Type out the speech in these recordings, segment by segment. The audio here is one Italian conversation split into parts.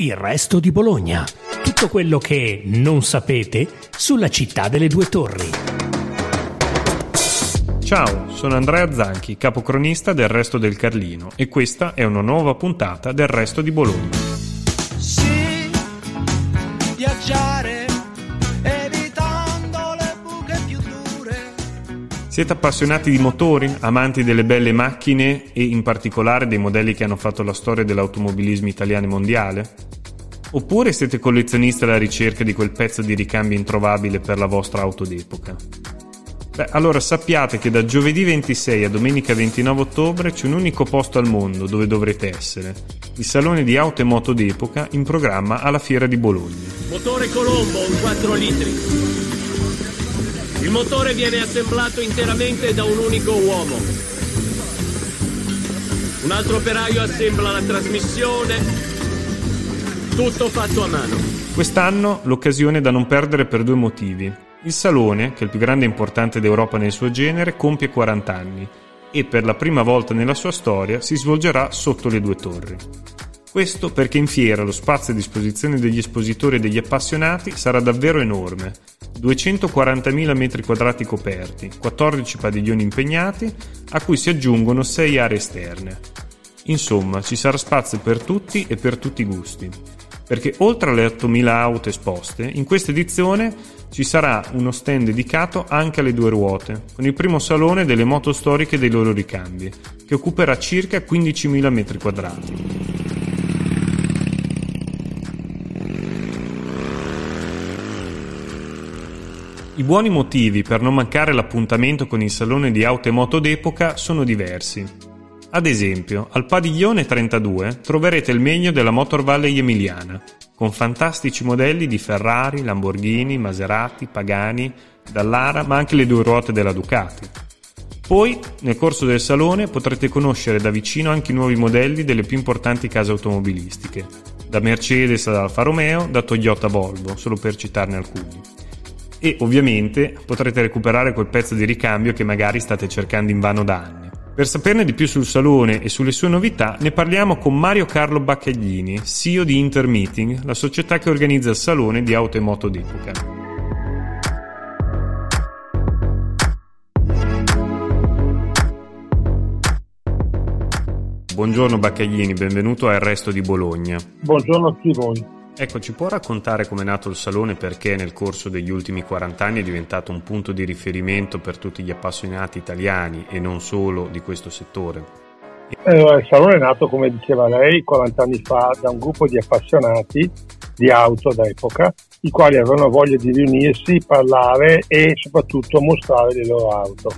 Il resto di Bologna. Tutto quello che non sapete sulla città delle due torri. Ciao, sono Andrea Zanchi, capocronista del Resto del Carlino e questa è una nuova puntata del Resto di Bologna. Sì, viaggiare Siete appassionati di motori, amanti delle belle macchine e in particolare dei modelli che hanno fatto la storia dell'automobilismo italiano e mondiale? Oppure siete collezionisti alla ricerca di quel pezzo di ricambio introvabile per la vostra auto d'epoca? Beh, allora sappiate che da giovedì 26 a domenica 29 ottobre c'è un unico posto al mondo dove dovrete essere, il Salone di Auto e Moto d'Epoca in programma alla Fiera di Bologna. Motore Colombo, un 4 litri. Il motore viene assemblato interamente da un unico uomo. Un altro operaio assembla la trasmissione, tutto fatto a mano. Quest'anno l'occasione da non perdere per due motivi. Il Salone, che è il più grande e importante d'Europa nel suo genere, compie 40 anni e per la prima volta nella sua storia si svolgerà sotto le due torri. Questo perché in fiera lo spazio a disposizione degli espositori e degli appassionati sarà davvero enorme. 240.000 metri quadrati coperti, 14 padiglioni impegnati, a cui si aggiungono 6 aree esterne. Insomma, ci sarà spazio per tutti e per tutti i gusti perché oltre alle 8.000 auto esposte, in questa edizione ci sarà uno stand dedicato anche alle due ruote, con il primo salone delle moto storiche dei loro ricambi, che occuperà circa 15.000 m2. I buoni motivi per non mancare l'appuntamento con il salone di auto e moto d'epoca sono diversi. Ad esempio, al padiglione 32 troverete il meglio della Motor Valley emiliana, con fantastici modelli di Ferrari, Lamborghini, Maserati, Pagani, Dallara, ma anche le due ruote della Ducati. Poi, nel corso del salone, potrete conoscere da vicino anche i nuovi modelli delle più importanti case automobilistiche, da Mercedes ad Alfa Romeo, da Toyota a Volvo, solo per citarne alcuni. E ovviamente potrete recuperare quel pezzo di ricambio che magari state cercando invano da anni. Per saperne di più sul salone e sulle sue novità ne parliamo con Mario Carlo Baccaglini, CEO di Intermeeting, la società che organizza il salone di auto e moto d'epoca. Buongiorno Baccaglini, benvenuto al Resto di Bologna. Buongiorno a tutti voi. Ecco, ci può raccontare come è nato il Salone perché nel corso degli ultimi 40 anni è diventato un punto di riferimento per tutti gli appassionati italiani e non solo di questo settore? Eh, il Salone è nato, come diceva lei, 40 anni fa da un gruppo di appassionati di auto d'epoca, i quali avevano voglia di riunirsi, parlare e soprattutto mostrare le loro auto.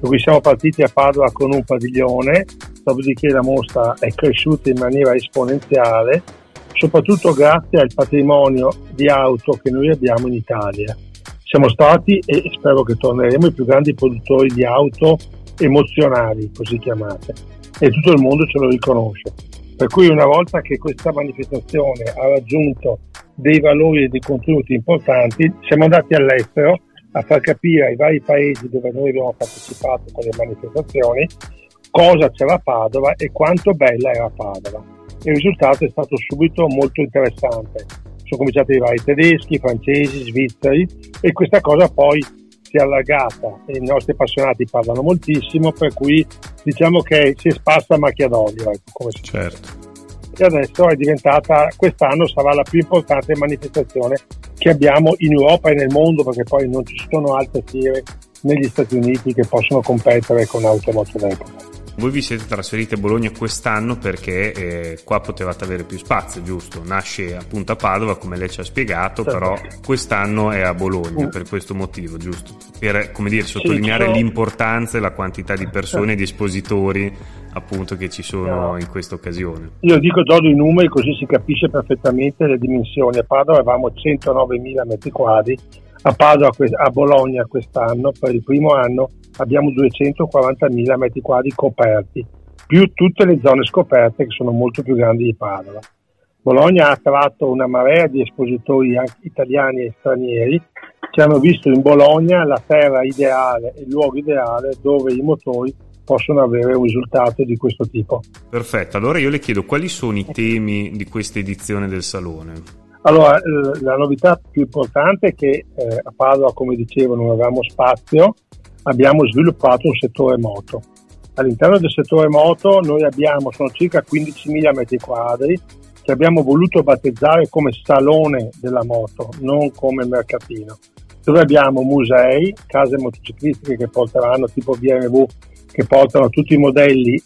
Quindi siamo partiti a Padova con un padiglione, dopodiché la mostra è cresciuta in maniera esponenziale soprattutto grazie al patrimonio di auto che noi abbiamo in Italia. Siamo stati e spero che torneremo i più grandi produttori di auto emozionali, così chiamate, e tutto il mondo ce lo riconosce. Per cui una volta che questa manifestazione ha raggiunto dei valori e dei contenuti importanti, siamo andati all'estero a far capire ai vari paesi dove noi abbiamo partecipato con le manifestazioni cosa c'era a Padova e quanto bella era Padova il risultato è stato subito molto interessante. Sono cominciati a arrivare i tedeschi, i francesi, svizzeri e questa cosa poi si è allargata e i nostri appassionati parlano moltissimo, per cui diciamo che si è sparsa a macchia d'olio. Ecco, come si certo. E adesso è diventata, quest'anno sarà la più importante manifestazione che abbiamo in Europa e nel mondo, perché poi non ci sono altre fiere negli Stati Uniti che possono competere con automoto d'epoca. Voi vi siete trasferiti a Bologna quest'anno perché eh, qua potevate avere più spazio, giusto? Nasce appunto a Padova, come lei ci ha spiegato, sì. però quest'anno è a Bologna mm. per questo motivo, giusto? Per, come dire, sottolineare sì, l'importanza e la quantità di persone e di espositori appunto che ci sono no. in questa occasione. Io dico do i numeri così si capisce perfettamente le dimensioni. A Padova avevamo 109.000 metri quadri, a Padova a Bologna quest'anno per il primo anno abbiamo 240.000 metri quadri coperti, più tutte le zone scoperte che sono molto più grandi di Padova. Bologna ha attratto una marea di espositori anche italiani e stranieri che hanno visto in Bologna la terra ideale, il luogo ideale dove i motori possono avere un risultato di questo tipo. Perfetto, allora io le chiedo quali sono i temi di questa edizione del Salone? Allora, la novità più importante è che eh, a Padova, come dicevo, non avevamo spazio, abbiamo sviluppato un settore moto. All'interno del settore moto noi abbiamo, sono circa 15.000 metri quadri, che abbiamo voluto battezzare come salone della moto, non come mercatino, dove abbiamo musei, case motociclistiche che porteranno tipo BMW, che portano tutti i modelli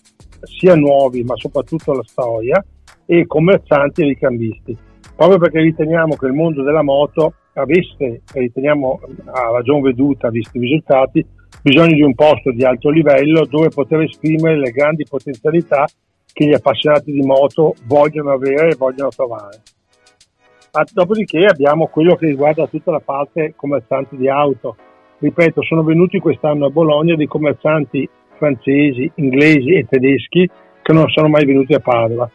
sia nuovi ma soprattutto la storia, e commercianti e ricambisti. Proprio perché riteniamo che il mondo della moto avesse, riteniamo a ragion veduta, visti i risultati, bisogno di un posto di alto livello dove poter esprimere le grandi potenzialità che gli appassionati di moto vogliono avere e vogliono trovare. Dopodiché abbiamo quello che riguarda tutta la parte commercianti di auto. Ripeto, sono venuti quest'anno a Bologna dei commercianti francesi, inglesi e tedeschi che non sono mai venuti a Padova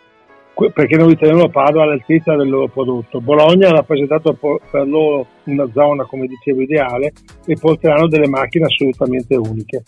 perché noi riteniamo Padova all'altezza del loro prodotto. Bologna ha rappresentato per loro una zona, come dicevo, ideale e porteranno delle macchine assolutamente uniche.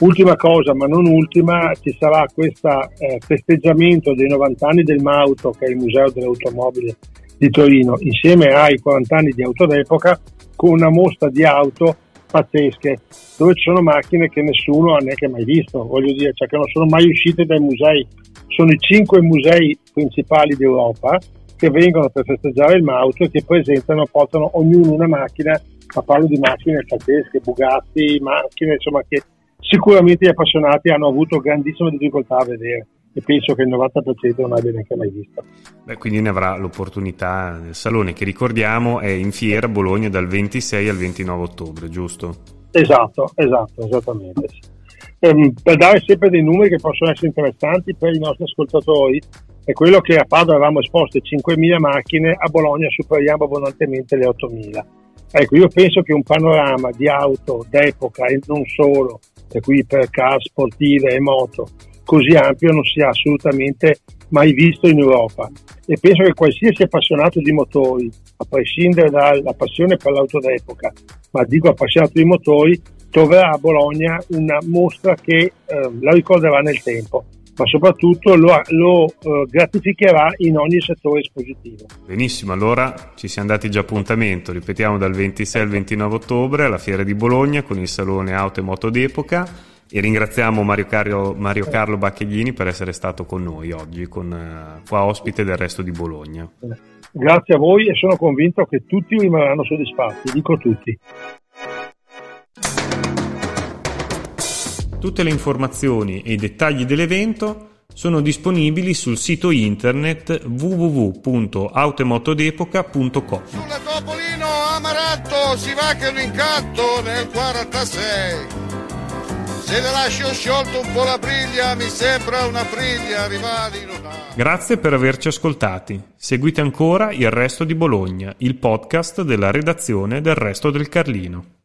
Ultima cosa, ma non ultima, ci sarà questo eh, festeggiamento dei 90 anni del Mauto, che è il Museo dell'Automobile di Torino, insieme ai 40 anni di auto d'epoca, con una mostra di auto pazzesche, dove ci sono macchine che nessuno ha neanche mai visto, voglio dire, cioè che non sono mai uscite dai musei. Sono i cinque musei principali d'Europa che vengono per festeggiare il Mauto e che presentano, portano ognuno una macchina, ma parlo di macchine pazzesche, Bugatti, macchine insomma che sicuramente gli appassionati hanno avuto grandissime difficoltà a vedere e penso che il 90% non abbia neanche mai visto. Beh, quindi ne avrà l'opportunità nel salone che ricordiamo è in fiera a Bologna dal 26 al 29 ottobre, giusto? Esatto, esatto, esattamente. Ehm, per dare sempre dei numeri che possono essere interessanti per i nostri ascoltatori, è quello che a Padova avevamo esposte 5.000 macchine, a Bologna superiamo abbondantemente le 8.000. Ecco, io penso che un panorama di auto d'epoca e non solo, per cui per car sportive e moto, così ampio non sia assolutamente mai visto in Europa. E penso che qualsiasi appassionato di motori, a prescindere dalla passione per l'auto d'epoca, ma dico appassionato di motori, troverà a Bologna una mostra che eh, la ricorderà nel tempo ma soprattutto lo, lo uh, gratificherà in ogni settore espositivo. Benissimo, allora ci siamo dati già appuntamento, ripetiamo dal 26 al 29 ottobre alla Fiera di Bologna con il Salone Auto e Moto d'Epoca e ringraziamo Mario, Cario, Mario Carlo Baccheglini per essere stato con noi oggi, con, uh, qua ospite del resto di Bologna. Grazie a voi e sono convinto che tutti rimarranno soddisfatti, dico tutti. Tutte le informazioni e i dettagli dell'evento sono disponibili sul sito internet www.automotodepoca.com. Sulla Topolino Amaretto si va che lo incatto nel 46. Se le lascio sciolto un po' la briglia, mi sembra una briglia, rivali. Grazie per averci ascoltati. Seguite ancora Il Resto di Bologna, il podcast della redazione del Resto del Carlino.